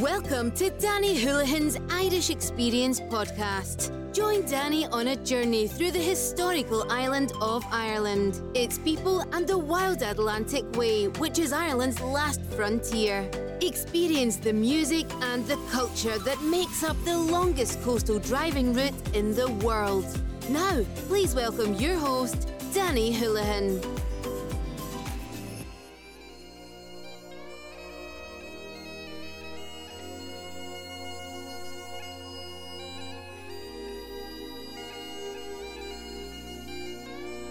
Welcome to Danny Houlihan's Irish Experience podcast. Join Danny on a journey through the historical island of Ireland, its people, and the wild Atlantic Way, which is Ireland's last frontier. Experience the music and the culture that makes up the longest coastal driving route in the world. Now, please welcome your host, Danny Houlihan.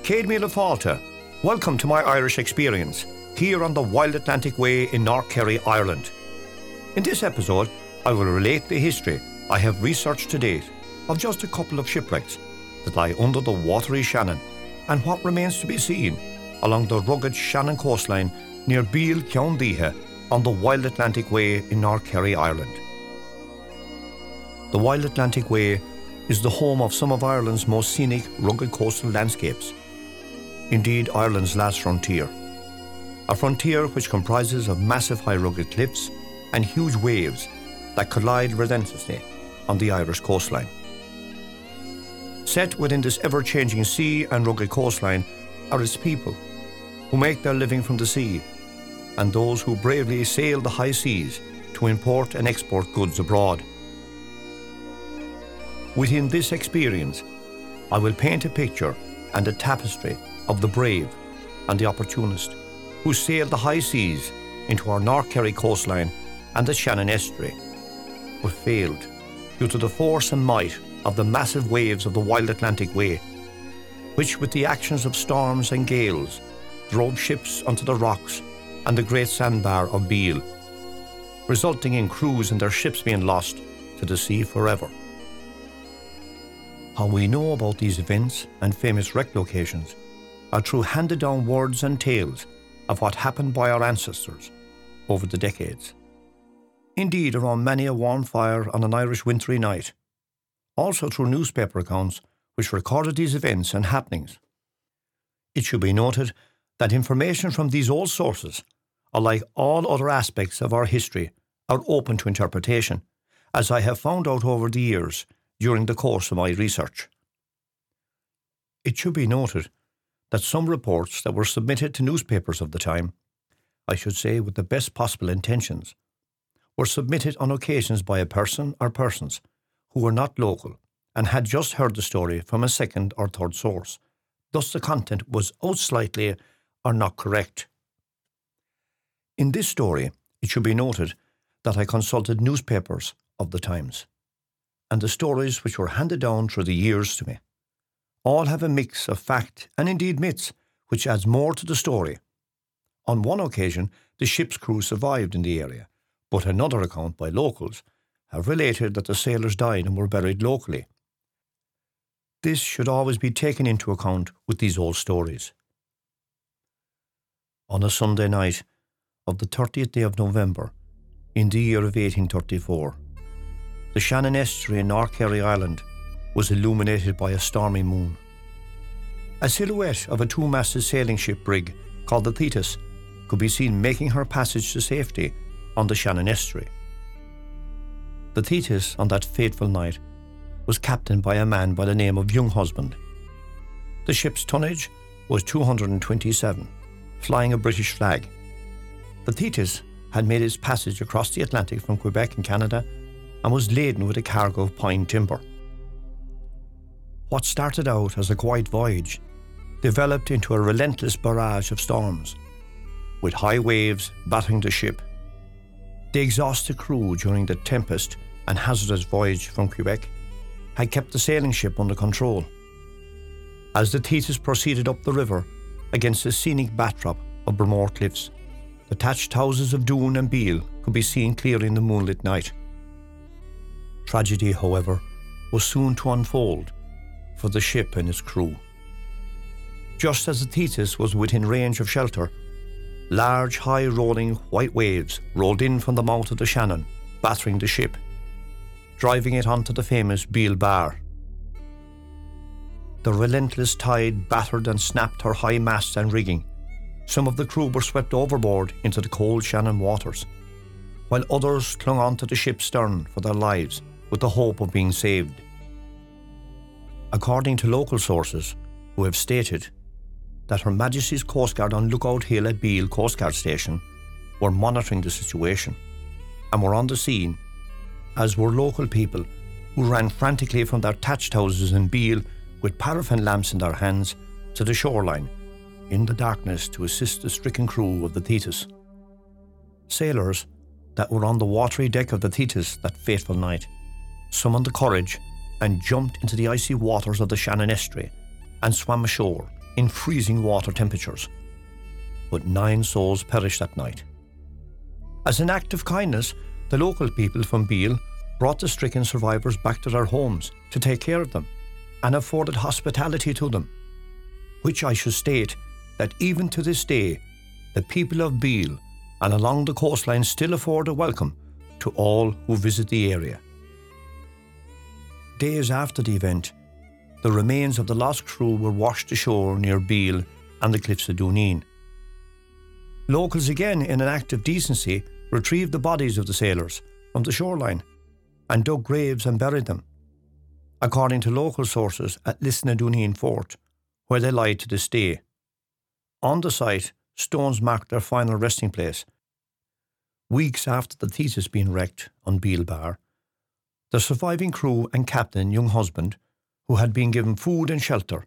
Céad Míle Fáilte, welcome to my Irish experience here on the Wild Atlantic Way in North Kerry, Ireland. In this episode, I will relate the history I have researched to date of just a couple of shipwrecks that lie under the watery Shannon and what remains to be seen along the rugged Shannon coastline near Beal Ceann on the Wild Atlantic Way in North Kerry, Ireland. The Wild Atlantic Way is the home of some of Ireland's most scenic rugged coastal landscapes indeed Ireland's last frontier. A frontier which comprises of massive high rugged cliffs and huge waves that collide relentlessly on the Irish coastline. Set within this ever changing sea and rugged coastline are its people, who make their living from the sea, and those who bravely sail the high seas to import and export goods abroad. Within this experience, I will paint a picture and a tapestry of the brave and the opportunist who sailed the high seas into our North Kerry coastline and the Shannon estuary, but failed due to the force and might of the massive waves of the wild Atlantic Way, which, with the actions of storms and gales, drove ships onto the rocks and the great sandbar of Beal, resulting in crews and their ships being lost to the sea forever. How we know about these events and famous wreck locations are through handed down words and tales of what happened by our ancestors over the decades. Indeed, around many a warm fire on an Irish wintry night. Also through newspaper accounts which recorded these events and happenings. It should be noted that information from these old sources, alike all other aspects of our history, are open to interpretation, as I have found out over the years during the course of my research. It should be noted that some reports that were submitted to newspapers of the time, I should say with the best possible intentions, were submitted on occasions by a person or persons who were not local and had just heard the story from a second or third source. Thus, the content was out slightly or not correct. In this story, it should be noted that I consulted newspapers of the times and the stories which were handed down through the years to me all have a mix of fact and indeed myths, which adds more to the story. On one occasion, the ship's crew survived in the area, but another account by locals have related that the sailors died and were buried locally. This should always be taken into account with these old stories. On a Sunday night of the 30th day of November, in the year of 1834, the Shannon estuary in North Kerry Ireland was illuminated by a stormy moon. A silhouette of a two masted sailing ship brig called the Thetis could be seen making her passage to safety on the Shannon estuary. The Thetis on that fateful night was captained by a man by the name of Younghusband. The ship's tonnage was 227, flying a British flag. The Thetis had made its passage across the Atlantic from Quebec in Canada and was laden with a cargo of pine timber. What started out as a quiet voyage developed into a relentless barrage of storms, with high waves battering the ship. The exhausted crew during the tempest and hazardous voyage from Quebec had kept the sailing ship under control. As the Thetis proceeded up the river against the scenic backdrop of Bromore Cliffs, the thatched houses of Doon and Beale could be seen clearly in the moonlit night. Tragedy, however, was soon to unfold for the ship and its crew. Just as the Thetis was within range of shelter, large, high rolling white waves rolled in from the mouth of the Shannon, battering the ship, driving it onto the famous Beal Bar. The relentless tide battered and snapped her high masts and rigging. Some of the crew were swept overboard into the cold Shannon waters. while others clung onto the ship's stern for their lives with the hope of being saved. According to local sources, who have stated that Her Majesty's Coast Guard on Lookout Hill at Beale Coast Guard Station were monitoring the situation and were on the scene, as were local people who ran frantically from their thatched houses in Beale with paraffin lamps in their hands to the shoreline in the darkness to assist the stricken crew of the Thetis. Sailors that were on the watery deck of the Thetis that fateful night summoned the courage and jumped into the icy waters of the Shannon Estuary and swam ashore in freezing water temperatures. But nine souls perished that night. As an act of kindness, the local people from Beal brought the stricken survivors back to their homes to take care of them and afforded hospitality to them, which I should state that even to this day, the people of Beal and along the coastline still afford a welcome to all who visit the area. Days after the event, the remains of the lost crew were washed ashore near Beal and the cliffs of Dooneen. Locals, again in an act of decency, retrieved the bodies of the sailors from the shoreline and dug graves and buried them, according to local sources at Lisnadooneen Fort, where they lie to this day. On the site, stones mark their final resting place. Weeks after the Thetis being wrecked on Beal Bar, the surviving crew and captain, Younghusband, who had been given food and shelter,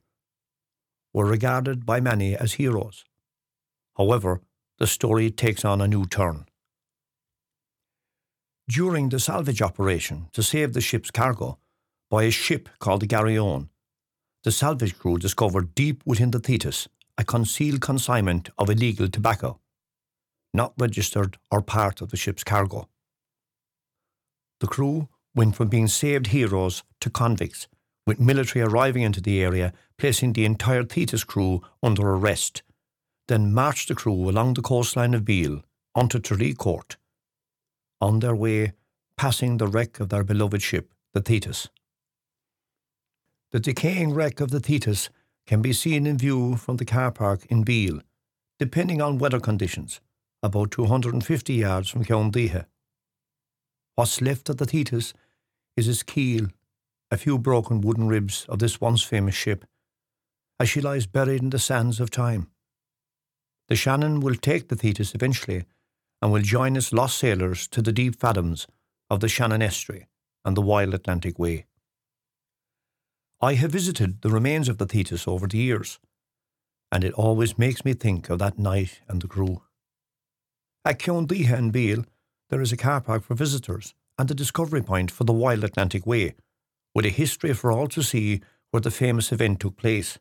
were regarded by many as heroes. However, the story takes on a new turn. During the salvage operation to save the ship's cargo by a ship called the Garryowen, the salvage crew discovered deep within the Thetis a concealed consignment of illegal tobacco, not registered or part of the ship's cargo. The crew went from being saved heroes to convicts, with military arriving into the area, placing the entire Thetis crew under arrest, then marched the crew along the coastline of Beale onto Tralee Court, on their way passing the wreck of their beloved ship, the Thetis. The decaying wreck of the Thetis can be seen in view from the car park in Beale, depending on weather conditions, about 250 yards from Coundiha. What's left of the Thetis is its keel, a few broken wooden ribs of this once famous ship, as she lies buried in the sands of time. The Shannon will take the Thetis eventually and will join its lost sailors to the deep fathoms of the Shannon Estuary and the wild Atlantic Way. I have visited the remains of the Thetis over the years, and it always makes me think of that night and the crew. At Coundiha and Beal, there is a car park for visitors and a discovery point for the Wild Atlantic Way, with a history for all to see where the famous event took place.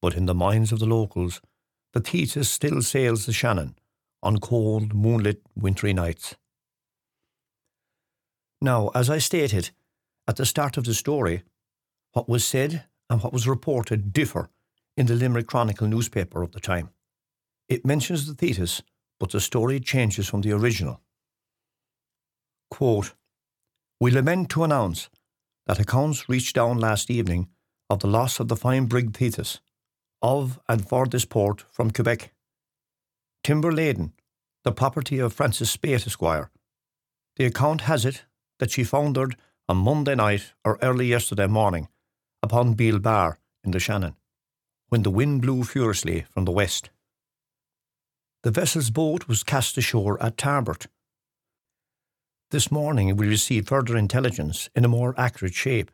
But in the minds of the locals, the Thetis still sails the Shannon on cold, moonlit, wintry nights. Now, as I stated at the start of the story, what was said and what was reported differ in the Limerick Chronicle newspaper of the time. It mentions the Thetis, but the story changes from the original. Quote, we lament to announce that accounts reached down last evening of the loss of the fine brig Thetis, of and for this port from Quebec. Timber laden, the property of Francis Spaight Esquire. The account has it that she foundered on Monday night or early yesterday morning upon Beal Bar in the Shannon, when the wind blew furiously from the west. The vessel's boat was cast ashore at Tarbert. This morning we received further intelligence in a more accurate shape.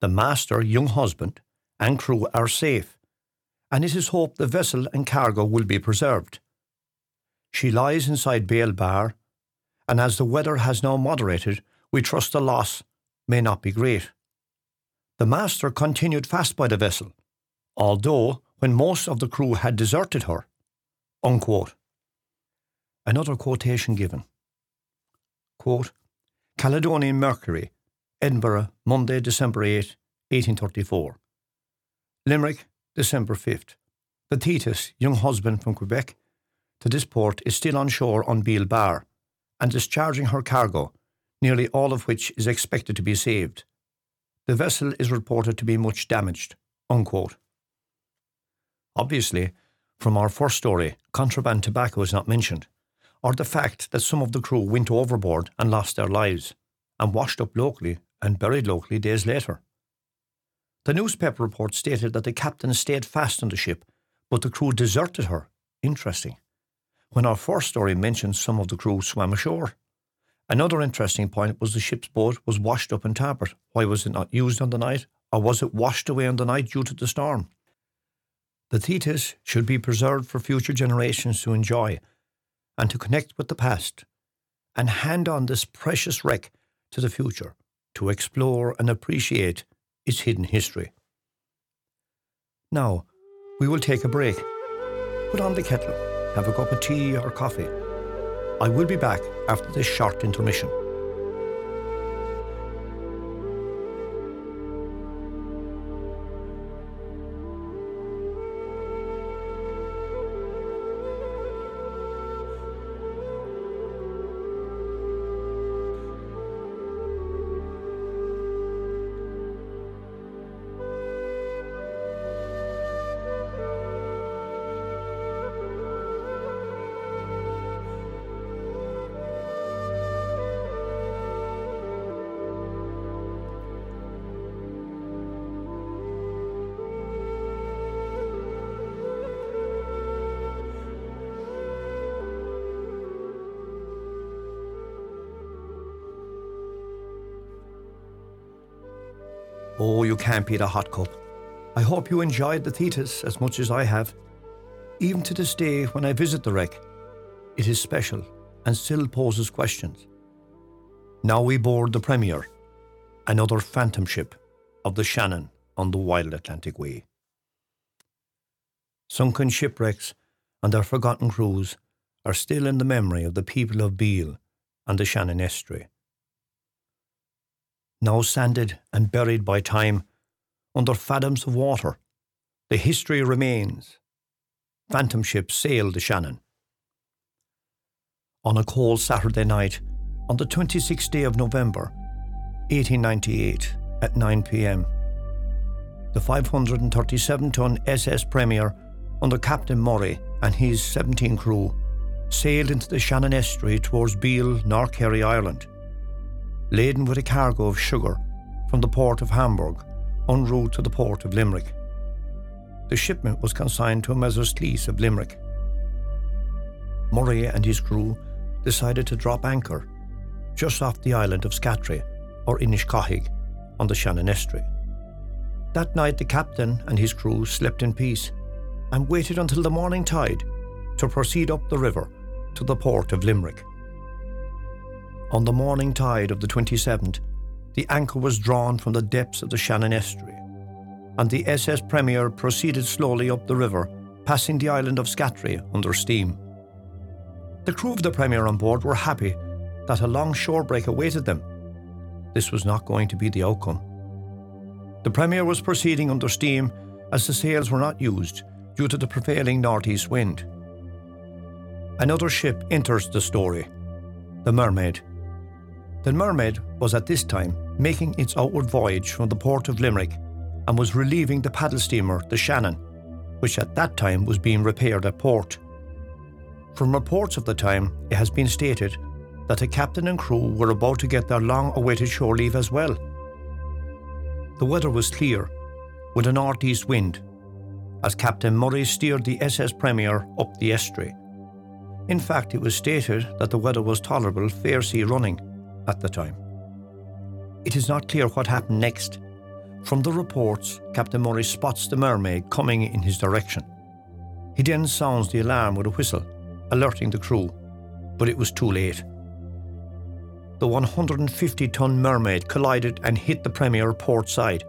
The master, Younghusband, and crew are safe, and it is hoped the vessel and cargo will be preserved. She lies inside Beal Bar, and as the weather has now moderated, we trust the loss may not be great. The master continued fast by the vessel, although when most of the crew had deserted her. Unquote. Another quotation given. Quote, Caledonian Mercury, Edinburgh, Monday, December 8, 1834. Limerick, December 5th. The Thetis, Younghusband from Quebec, to this port is still on shore on Beal Bar and discharging her cargo, nearly all of which is expected to be saved. The vessel is reported to be much damaged. Unquote. Obviously, from our first story, contraband tobacco is not mentioned. Or the fact that some of the crew went overboard and lost their lives, and washed up locally and buried locally days later. The newspaper report stated that the captain stayed fast on the ship, but the crew deserted her. Interesting. When our first story mentioned some of the crew swam ashore. Another interesting point was the ship's boat was washed up in Tarbert. Why was it not used on the night? Or was it washed away on the night due to the storm? The Thetis should be preserved for future generations to enjoy and to connect with the past and hand on this precious wreck to the future to explore and appreciate its hidden history. Now, we will take a break. Put on the kettle, have a cup of tea or coffee. I will be back after this short intermission. Oh, you can't beat a hot cup. I hope you enjoyed the Thetis as much as I have. Even to this day, when I visit the wreck, it is special and still poses questions. Now we board the Premier, another phantom ship of the Shannon on the wild Atlantic Way. Sunken shipwrecks and their forgotten crews are still in the memory of the people of Beale and the Shannon Estuary now sanded and buried by time under fathoms of water. The history remains. Phantom ships sailed the Shannon. On a cold Saturday night, on the 26th day of November, 1898, at 9 pm, the 537 ton SS Premier under Captain Murray and his 17 crew sailed into the Shannon estuary towards Beal, North Kerry, Ireland laden with a cargo of sugar from the port of Hamburg en route to the port of Limerick. The shipment was consigned to Messrs. Cleese of Limerick. Murray and his crew decided to drop anchor just off the island of Scattery or Inishcohig on the Shannon estuary. That night, the captain and his crew slept in peace and waited until the morning tide to proceed up the river to the port of Limerick. On the morning tide of the 27th, the anchor was drawn from the depths of the Shannon estuary, and the SS Premier proceeded slowly up the river, passing the island of Scattery under steam. The crew of the Premier on board were happy that a long shore break awaited them. This was not going to be the outcome. The Premier was proceeding under steam as the sails were not used due to the prevailing northeast wind. Another ship enters the story the Mermaid. The Mermaid was at this time making its outward voyage from the port of Limerick and was relieving the paddle steamer, the Shannon, which at that time was being repaired at port. From reports of the time, it has been stated that the captain and crew were about to get their long awaited shore leave as well. The weather was clear, with a northeast wind, as Captain Murray steered the SS Premier up the estuary. In fact, it was stated that the weather was tolerable, fair sea running, at the time. It is not clear what happened next. From the reports, Captain Murray spots the mermaid coming in his direction. He then sounds the alarm with a whistle, alerting the crew, but it was too late. The 150 ton mermaid collided and hit the Premier port side,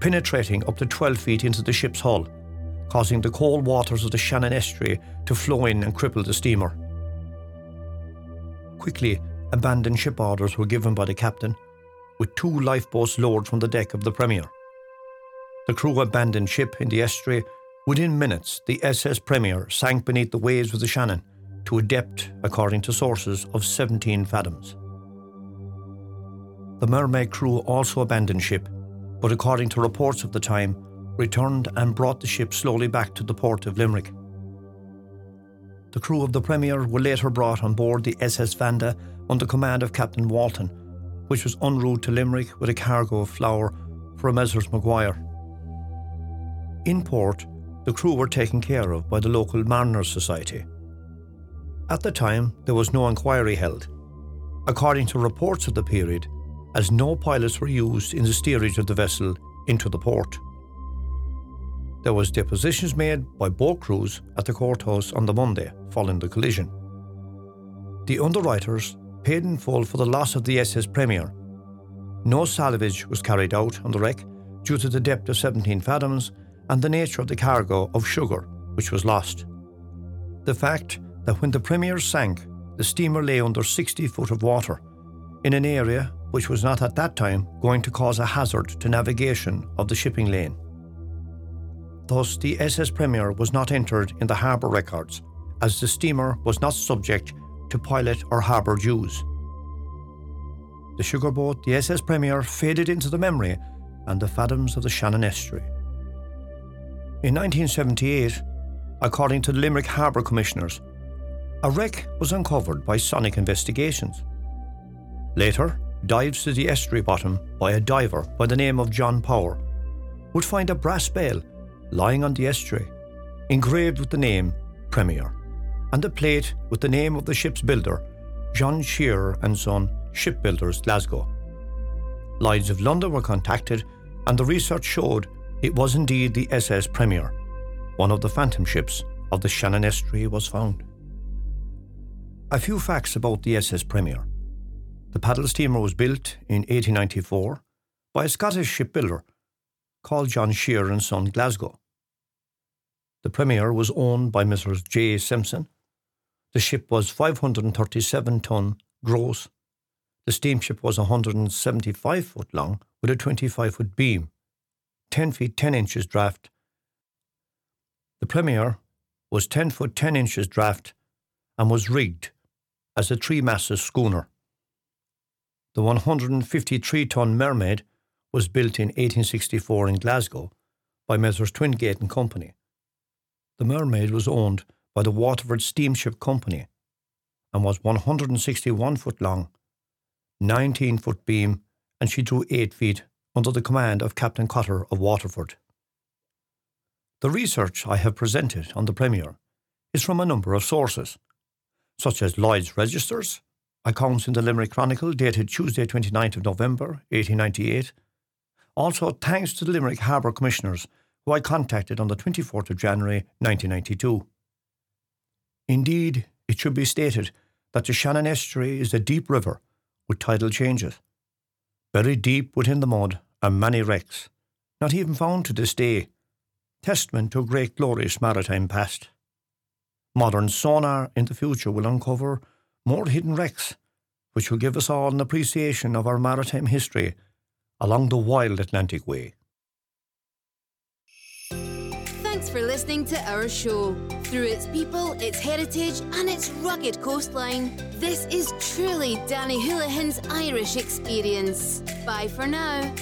penetrating up to 12 feet into the ship's hull, causing the cold waters of the Shannon estuary to flow in and cripple the steamer. Quickly, abandoned ship orders were given by the captain, with two lifeboats lowered from the deck of the Premier. The crew abandoned ship in the estuary. Within minutes, the SS Premier sank beneath the waves of the Shannon to a depth, according to sources, of 17 fathoms. The Mermaid crew also abandoned ship, but according to reports of the time, returned and brought the ship slowly back to the port of Limerick. The crew of the Premier were later brought on board the SS Vanda under command of Captain Walton, which was en route to Limerick with a cargo of flour for Messrs Maguire. In port, the crew were taken care of by the local Mariners Society. At the time, there was no inquiry held. According to reports of the period, as no pilots were used in the steerage of the vessel into the port. There was depositions made by both crews at the courthouse on the Monday following the collision. The underwriters paid in full for the loss of the SS Premier. No salvage was carried out on the wreck due to the depth of 17 fathoms and the nature of the cargo of sugar which was lost. The fact that when the Premier sank, the steamer lay under 60 foot of water in an area which was not at that time going to cause a hazard to navigation of the shipping lane. Thus, the SS Premier was not entered in the harbour records, as the steamer was not subject to pilot or harbour dues. The sugar boat, the SS Premier, faded into the memory and the fathoms of the Shannon estuary. In 1978, according to the Limerick Harbour Commissioners, a wreck was uncovered by sonic investigations. Later, dives to the estuary bottom by a diver by the name of John Power would find a brass bell lying on the estuary, engraved with the name Premier, and a plate with the name of the ship's builder, John Shearer and Son Shipbuilders, Glasgow. Lloyds of London were contacted, and the research showed it was indeed the SS Premier. One of the phantom ships of the Shannon estuary was found. A few facts about the SS Premier. The paddle steamer was built in 1894 by a Scottish shipbuilder called John Shearer and Son Glasgow. The Premier was owned by Messrs. J. Simpson. The ship was 537 ton gross. The steamship was 175 foot long with a 25 foot beam, 10 feet 10 inches draft. The Premier was 10 foot 10 inches draft and was rigged as a three masted schooner. The 153 ton Mermaid was built in 1864 in Glasgow by Messrs. Twingate and Company. The Mermaid was owned by the Waterford Steamship Company and was 161 foot long, 19 foot beam, and she drew 8 feet under the command of Captain Cotter of Waterford. The research I have presented on the Premier is from a number of sources, such as Lloyd's Registers, accounts in the Limerick Chronicle dated Tuesday 29th of November 1898. Also, thanks to the Limerick Harbour Commissioners who I contacted on the 24th of January 1992. Indeed, it should be stated that the Shannon Estuary is a deep river with tidal changes. Buried deep within the mud are many wrecks, not even found to this day, testament to a great glorious maritime past. Modern sonar in the future will uncover more hidden wrecks, which will give us all an appreciation of our maritime history along the wild Atlantic Way. Listening to our show. Through its people, its heritage, and its rugged coastline, this is truly Danny Houlihan's Irish experience. Bye for now.